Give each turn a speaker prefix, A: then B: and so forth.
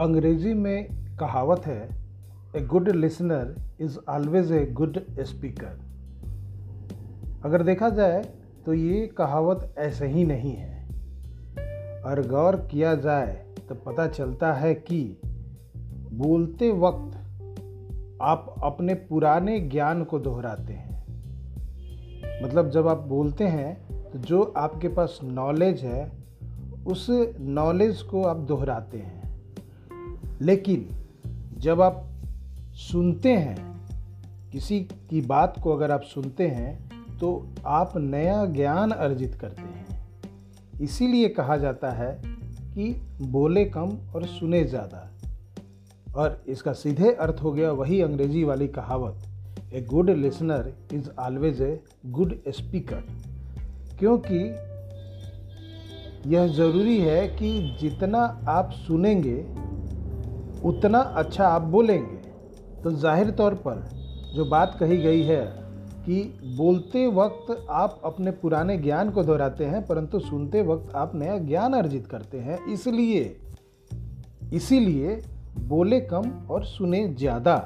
A: अंग्रेज़ी में कहावत है a good listener is always a good speaker अगर देखा जाए तो ये कहावत ऐसे ही नहीं है। और गौर किया जाए तो पता चलता है कि बोलते वक्त आप अपने पुराने ज्ञान को दोहराते हैं। मतलब जब आप बोलते हैं तो जो आपके पास नॉलेज है, उस नॉलेज को आप दोहराते हैं। लेकिन जब आप सुनते हैं, किसी की बात को अगर आप सुनते हैं तो आप नया ज्ञान अर्जित करते हैं। इसीलिए कहा जाता है कि बोले कम और सुने ज़्यादा। और इसका सीधे अर्थ हो गया वही अंग्रेज़ी वाली कहावत a good listener is always a good speaker क्योंकि यह ज़रूरी है कि जितना आप सुनेंगे उतना अच्छा आप बोलेंगे। तो ज़ाहिर तौर पर जो बात कही गई है कि बोलते वक्त आप अपने पुराने ज्ञान को दोहराते हैं, परंतु सुनते वक्त आप नया ज्ञान अर्जित करते हैं। इसलिए, इसीलिए बोले कम और सुने ज़्यादा।